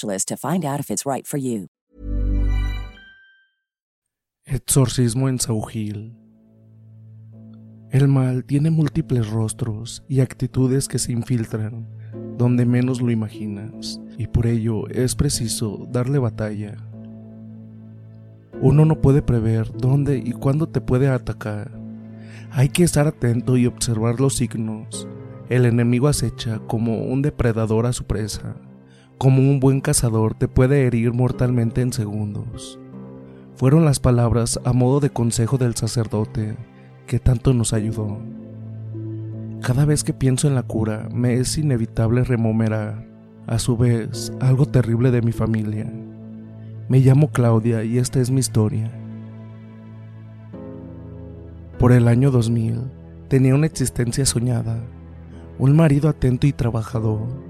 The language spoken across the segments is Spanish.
to find out if it's right for you. Exorcismo en Saugil. El mal tiene múltiples rostros y actitudes que se infiltran donde menos lo imaginas, y por ello es preciso darle batalla. Uno no puede prever dónde y cuándo te puede atacar. Hay que estar atento y observar los signos. El enemigo acecha como un depredador a su presa como un buen cazador te puede herir mortalmente en segundos. Fueron las palabras a modo de consejo del sacerdote que tanto nos ayudó. Cada vez que pienso en la cura me es inevitable remomerar, a su vez, algo terrible de mi familia. Me llamo Claudia y esta es mi historia. Por el año 2000 tenía una existencia soñada, un marido atento y trabajador,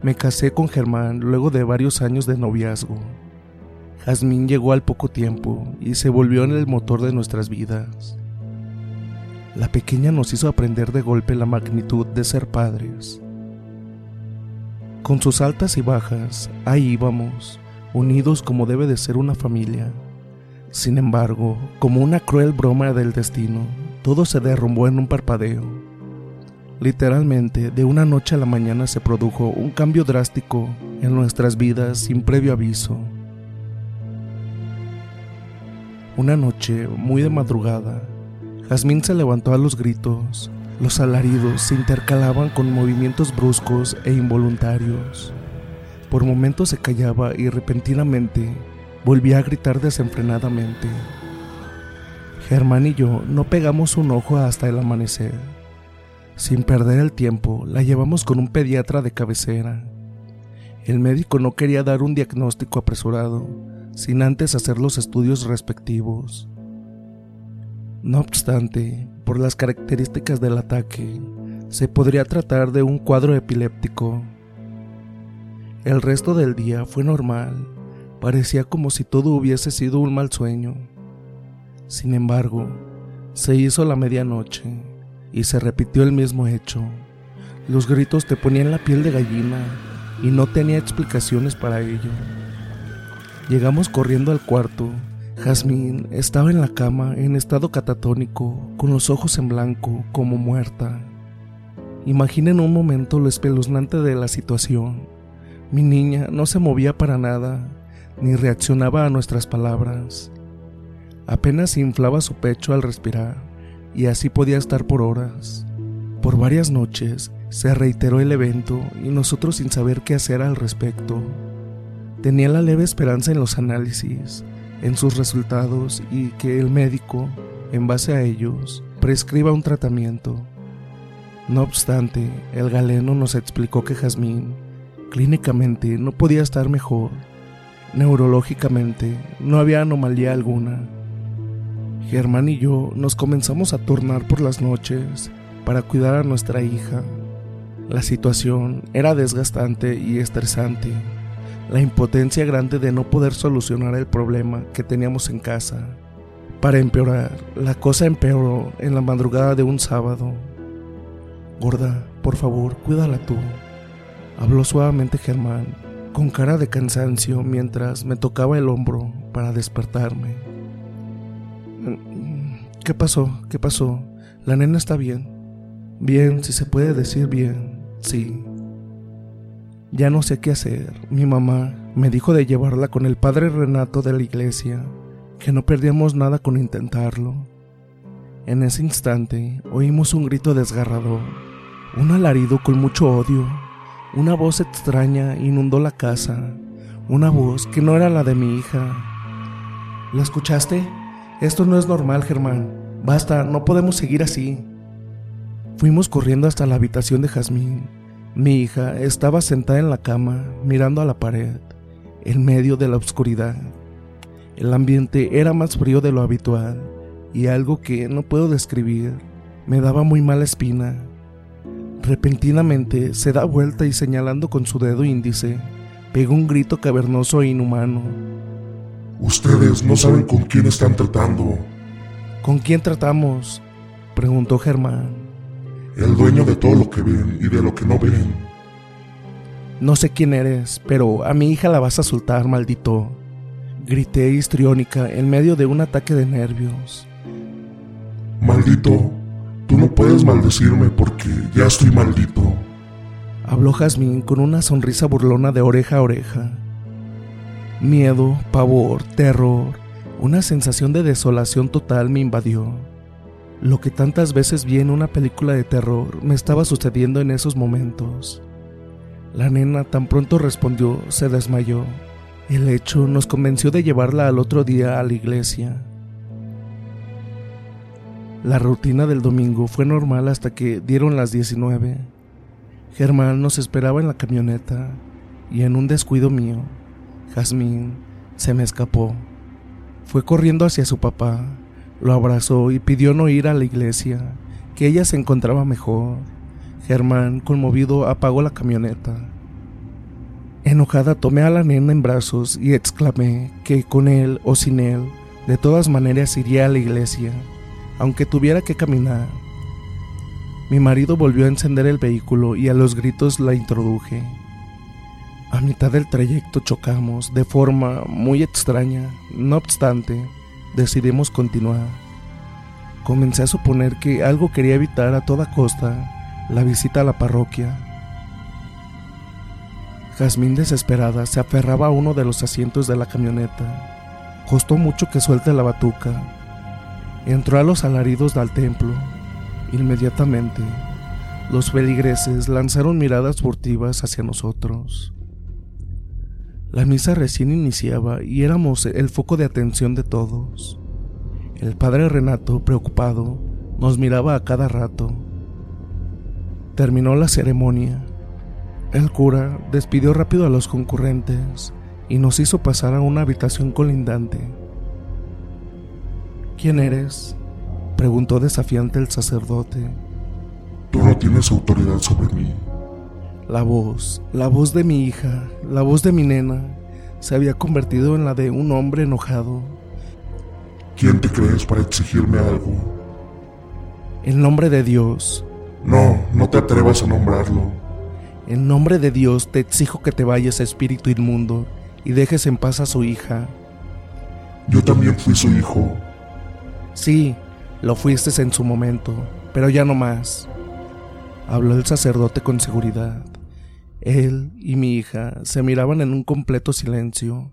me casé con Germán luego de varios años de noviazgo. Jazmín llegó al poco tiempo y se volvió en el motor de nuestras vidas. La pequeña nos hizo aprender de golpe la magnitud de ser padres. Con sus altas y bajas, ahí íbamos, unidos como debe de ser una familia. Sin embargo, como una cruel broma del destino, todo se derrumbó en un parpadeo. Literalmente, de una noche a la mañana se produjo un cambio drástico en nuestras vidas sin previo aviso. Una noche, muy de madrugada, Jazmín se levantó a los gritos. Los alaridos se intercalaban con movimientos bruscos e involuntarios. Por momentos se callaba y repentinamente volvía a gritar desenfrenadamente. Germán y yo no pegamos un ojo hasta el amanecer. Sin perder el tiempo, la llevamos con un pediatra de cabecera. El médico no quería dar un diagnóstico apresurado, sin antes hacer los estudios respectivos. No obstante, por las características del ataque, se podría tratar de un cuadro epiléptico. El resto del día fue normal, parecía como si todo hubiese sido un mal sueño. Sin embargo, se hizo la medianoche y se repitió el mismo hecho. Los gritos te ponían la piel de gallina y no tenía explicaciones para ello. Llegamos corriendo al cuarto. Jazmín estaba en la cama en estado catatónico, con los ojos en blanco, como muerta. Imaginen un momento lo espeluznante de la situación. Mi niña no se movía para nada, ni reaccionaba a nuestras palabras. Apenas inflaba su pecho al respirar y así podía estar por horas. Por varias noches se reiteró el evento y nosotros sin saber qué hacer al respecto. Tenía la leve esperanza en los análisis, en sus resultados y que el médico, en base a ellos, prescriba un tratamiento. No obstante, el galeno nos explicó que Jazmín clínicamente no podía estar mejor. Neurológicamente no había anomalía alguna Germán y yo nos comenzamos a turnar por las noches para cuidar a nuestra hija. La situación era desgastante y estresante, la impotencia grande de no poder solucionar el problema que teníamos en casa. Para empeorar, la cosa empeoró en la madrugada de un sábado. Gorda, por favor, cuídala tú. Habló suavemente Germán, con cara de cansancio mientras me tocaba el hombro para despertarme. ¿Qué pasó? ¿Qué pasó? ¿La nena está bien? Bien, si se puede decir bien, sí. Ya no sé qué hacer. Mi mamá me dijo de llevarla con el padre Renato de la iglesia, que no perdíamos nada con intentarlo. En ese instante oímos un grito desgarrador, un alarido con mucho odio. Una voz extraña inundó la casa, una voz que no era la de mi hija. ¿La escuchaste? Esto no es normal, Germán. Basta, no podemos seguir así. Fuimos corriendo hasta la habitación de Jazmín. Mi hija estaba sentada en la cama, mirando a la pared, en medio de la oscuridad. El ambiente era más frío de lo habitual y algo que no puedo describir me daba muy mala espina. Repentinamente se da vuelta y señalando con su dedo índice, pegó un grito cavernoso e inhumano. Ustedes no saben con quién están tratando. ¿Con quién tratamos? preguntó Germán el dueño de todo lo que ven y de lo que no ven. No sé quién eres, pero a mi hija la vas a soltar, maldito. Grité histriónica en medio de un ataque de nervios. Maldito, tú no puedes maldecirme porque ya estoy maldito. Habló Jazmín con una sonrisa burlona de oreja a oreja. Miedo, pavor, terror, una sensación de desolación total me invadió. Lo que tantas veces vi en una película de terror me estaba sucediendo en esos momentos. La nena tan pronto respondió, se desmayó. El hecho nos convenció de llevarla al otro día a la iglesia. La rutina del domingo fue normal hasta que dieron las 19. Germán nos esperaba en la camioneta y en un descuido mío, Jazmín se me escapó. Fue corriendo hacia su papá, lo abrazó y pidió no ir a la iglesia, que ella se encontraba mejor. Germán, conmovido, apagó la camioneta. Enojada tomé a la nena en brazos y exclamé que con él o sin él, de todas maneras iría a la iglesia, aunque tuviera que caminar. Mi marido volvió a encender el vehículo y a los gritos la introduje. A mitad del trayecto chocamos de forma muy extraña, no obstante, decidimos continuar. Comencé a suponer que algo quería evitar a toda costa la visita a la parroquia. Jazmín desesperada se aferraba a uno de los asientos de la camioneta. Costó mucho que suelte la batuca. Entró a los alaridos del templo. Inmediatamente, los feligreses lanzaron miradas furtivas hacia nosotros. La misa recién iniciaba y éramos el foco de atención de todos. El padre Renato, preocupado, nos miraba a cada rato. Terminó la ceremonia. El cura despidió rápido a los concurrentes y nos hizo pasar a una habitación colindante. ¿Quién eres? preguntó desafiante el sacerdote. Tú no tienes autoridad sobre mí. La voz, la voz de mi hija, la voz de mi nena, se había convertido en la de un hombre enojado. ¿Quién te crees para exigirme algo? En nombre de Dios. No, no te atrevas a nombrarlo. En nombre de Dios te exijo que te vayas, espíritu inmundo, y dejes en paz a su hija. Yo también fui su hijo. Sí, lo fuiste en su momento, pero ya no más. Habló el sacerdote con seguridad. Él y mi hija se miraban en un completo silencio.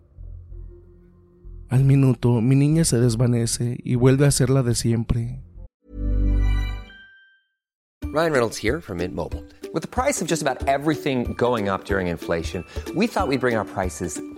Al minuto, mi niña se desvanece y vuelve a ser la de siempre. Ryan Reynolds here from Mint Mobile. With the price of just about everything going up during inflation, we thought we'd bring our prices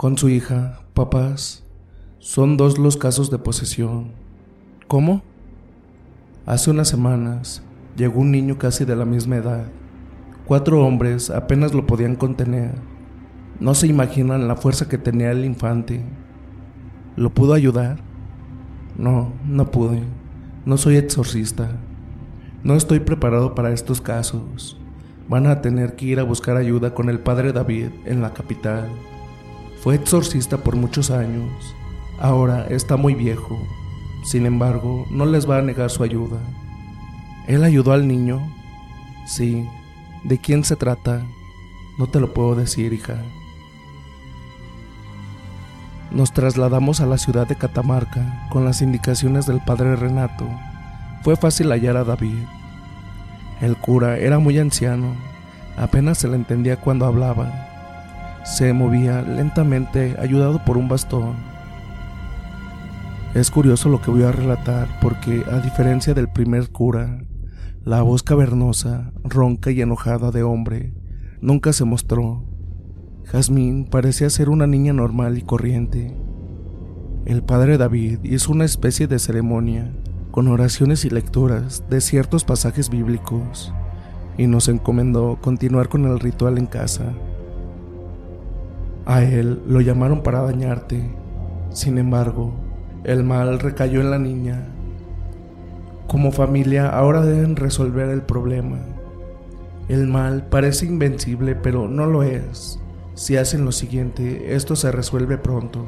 Con su hija, papás, son dos los casos de posesión. ¿Cómo? Hace unas semanas llegó un niño casi de la misma edad. Cuatro hombres apenas lo podían contener. No se imaginan la fuerza que tenía el infante. ¿Lo pudo ayudar? No, no pude. No soy exorcista. No estoy preparado para estos casos. Van a tener que ir a buscar ayuda con el padre David en la capital. Fue exorcista por muchos años. Ahora está muy viejo. Sin embargo, no les va a negar su ayuda. ¿Él ayudó al niño? Sí. ¿De quién se trata? No te lo puedo decir, hija. Nos trasladamos a la ciudad de Catamarca con las indicaciones del padre Renato. Fue fácil hallar a David. El cura era muy anciano, apenas se le entendía cuando hablaba. Se movía lentamente ayudado por un bastón. Es curioso lo que voy a relatar porque, a diferencia del primer cura, la voz cavernosa, ronca y enojada de hombre nunca se mostró. Jazmín parecía ser una niña normal y corriente. El padre David hizo una especie de ceremonia con oraciones y lecturas de ciertos pasajes bíblicos y nos encomendó continuar con el ritual en casa. A él lo llamaron para dañarte. Sin embargo, el mal recayó en la niña. Como familia ahora deben resolver el problema. El mal parece invencible, pero no lo es. Si hacen lo siguiente, esto se resuelve pronto.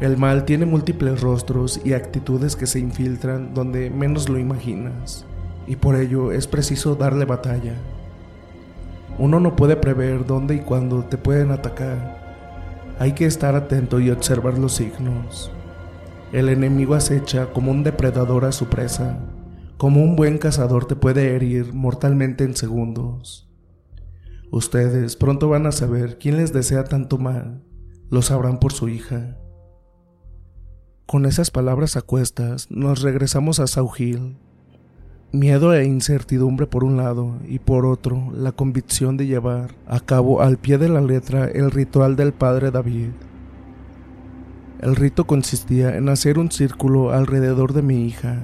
El mal tiene múltiples rostros y actitudes que se infiltran donde menos lo imaginas, y por ello es preciso darle batalla. Uno no puede prever dónde y cuándo te pueden atacar. Hay que estar atento y observar los signos. El enemigo acecha como un depredador a su presa, como un buen cazador te puede herir mortalmente en segundos. Ustedes pronto van a saber quién les desea tanto mal, lo sabrán por su hija. Con esas palabras a cuestas, nos regresamos a Sau Hill. Miedo e incertidumbre por un lado y por otro la convicción de llevar a cabo al pie de la letra el ritual del padre David. El rito consistía en hacer un círculo alrededor de mi hija.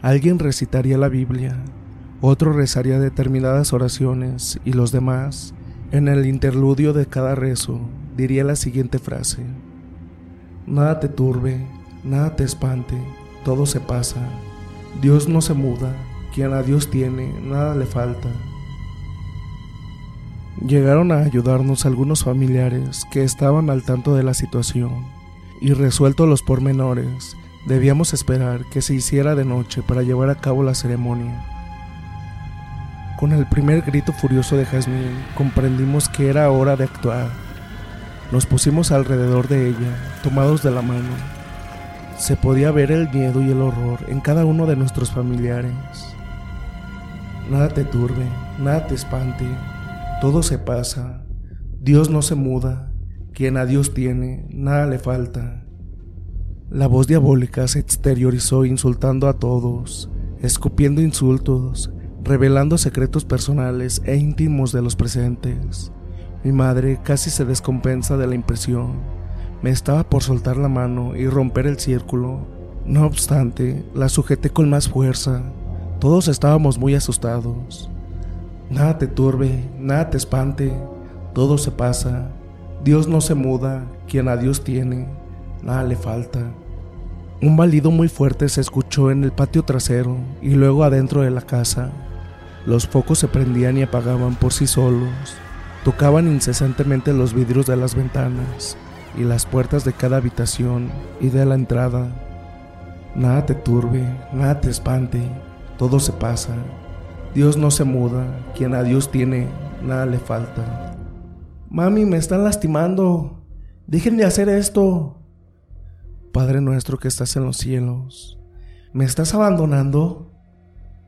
Alguien recitaría la Biblia, otro rezaría determinadas oraciones y los demás, en el interludio de cada rezo, diría la siguiente frase. Nada te turbe, nada te espante, todo se pasa. Dios no se muda, quien a Dios tiene, nada le falta. Llegaron a ayudarnos algunos familiares que estaban al tanto de la situación y resuelto los pormenores, debíamos esperar que se hiciera de noche para llevar a cabo la ceremonia. Con el primer grito furioso de Jazmín comprendimos que era hora de actuar. Nos pusimos alrededor de ella, tomados de la mano. Se podía ver el miedo y el horror en cada uno de nuestros familiares. Nada te turbe, nada te espante, todo se pasa, Dios no se muda, quien a Dios tiene, nada le falta. La voz diabólica se exteriorizó insultando a todos, escupiendo insultos, revelando secretos personales e íntimos de los presentes. Mi madre casi se descompensa de la impresión. Me estaba por soltar la mano y romper el círculo. No obstante, la sujeté con más fuerza. Todos estábamos muy asustados. Nada te turbe, nada te espante, todo se pasa. Dios no se muda, quien a Dios tiene, nada le falta. Un balido muy fuerte se escuchó en el patio trasero y luego adentro de la casa. Los focos se prendían y apagaban por sí solos. Tocaban incesantemente los vidrios de las ventanas y las puertas de cada habitación y de la entrada. Nada te turbe, nada te espante, todo se pasa. Dios no se muda, quien a Dios tiene, nada le falta. Mami, me están lastimando. Dejen de hacer esto. Padre nuestro que estás en los cielos, ¿me estás abandonando?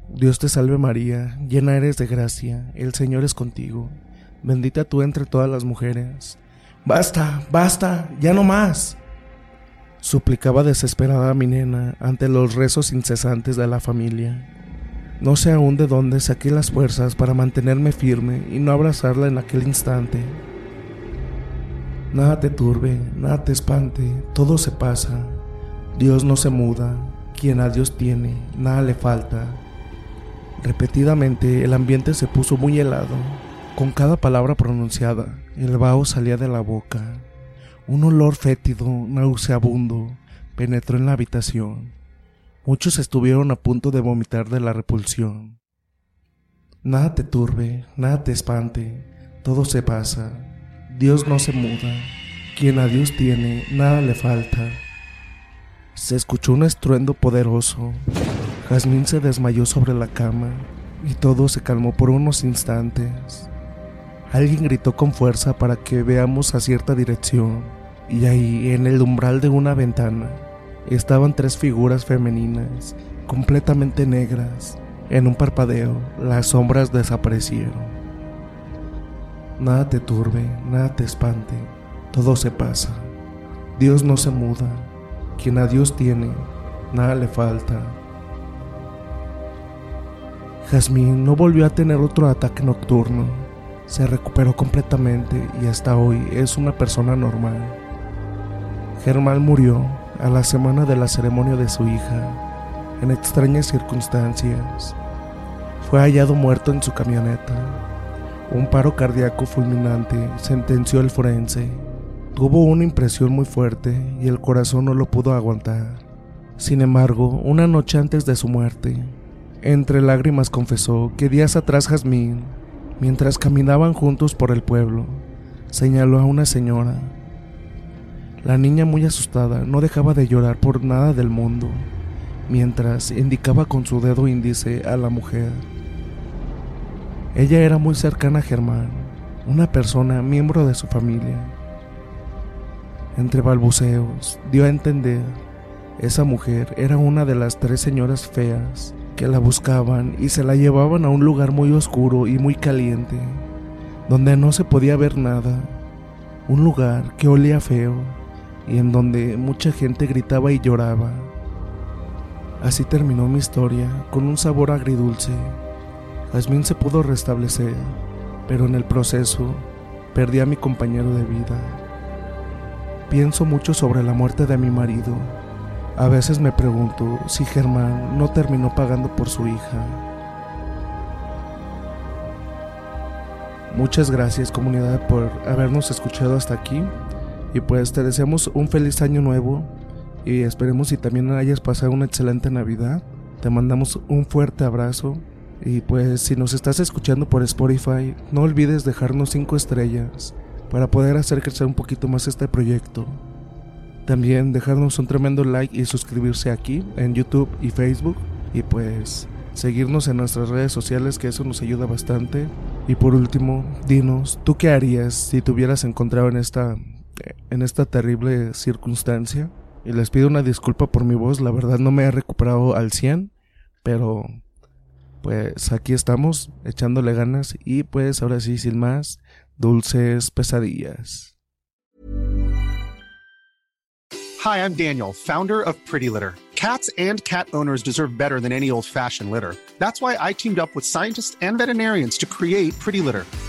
Dios te salve María, llena eres de gracia, el Señor es contigo, bendita tú entre todas las mujeres. Basta, basta, ya no más. Suplicaba desesperada mi nena ante los rezos incesantes de la familia. No sé aún de dónde saqué las fuerzas para mantenerme firme y no abrazarla en aquel instante. Nada te turbe, nada te espante, todo se pasa. Dios no se muda, quien a Dios tiene, nada le falta. Repetidamente el ambiente se puso muy helado. Con cada palabra pronunciada, el vaho salía de la boca. Un olor fétido, nauseabundo, penetró en la habitación. Muchos estuvieron a punto de vomitar de la repulsión. Nada te turbe, nada te espante, todo se pasa. Dios no se muda. Quien a Dios tiene, nada le falta. Se escuchó un estruendo poderoso. Jazmín se desmayó sobre la cama y todo se calmó por unos instantes. Alguien gritó con fuerza para que veamos a cierta dirección y ahí, en el umbral de una ventana, estaban tres figuras femeninas, completamente negras. En un parpadeo, las sombras desaparecieron. Nada te turbe, nada te espante, todo se pasa. Dios no se muda, quien a Dios tiene, nada le falta. Jazmín no volvió a tener otro ataque nocturno, se recuperó completamente y hasta hoy es una persona normal. Germán murió a la semana de la ceremonia de su hija, en extrañas circunstancias. Fue hallado muerto en su camioneta un paro cardíaco fulminante, sentenció el forense. Tuvo una impresión muy fuerte y el corazón no lo pudo aguantar. Sin embargo, una noche antes de su muerte, entre lágrimas confesó que días atrás Jazmín, mientras caminaban juntos por el pueblo, señaló a una señora. La niña muy asustada no dejaba de llorar por nada del mundo, mientras indicaba con su dedo índice a la mujer. Ella era muy cercana a Germán, una persona miembro de su familia. Entre balbuceos, dio a entender, esa mujer era una de las tres señoras feas que la buscaban y se la llevaban a un lugar muy oscuro y muy caliente, donde no se podía ver nada, un lugar que olía feo y en donde mucha gente gritaba y lloraba. Así terminó mi historia con un sabor agridulce Yasmín se pudo restablecer, pero en el proceso perdí a mi compañero de vida. Pienso mucho sobre la muerte de mi marido. A veces me pregunto si Germán no terminó pagando por su hija. Muchas gracias comunidad por habernos escuchado hasta aquí y pues te deseamos un feliz año nuevo y esperemos si también hayas pasado una excelente Navidad. Te mandamos un fuerte abrazo y pues si nos estás escuchando por Spotify, no olvides dejarnos 5 estrellas para poder hacer crecer un poquito más este proyecto. También dejarnos un tremendo like y suscribirse aquí en YouTube y Facebook. Y pues seguirnos en nuestras redes sociales que eso nos ayuda bastante. Y por último, dinos, ¿tú qué harías si te hubieras encontrado en esta, en esta terrible circunstancia? Y les pido una disculpa por mi voz, la verdad no me he recuperado al 100, pero pues aquí estamos echándole ganas y pues ahora sí, sin más, dulces pesadillas. Hi, I'm Daniel, founder of Pretty Litter. Cats and cat owners deserve better than any old-fashioned litter. That's why I teamed up with scientists and veterinarians to create Pretty Litter.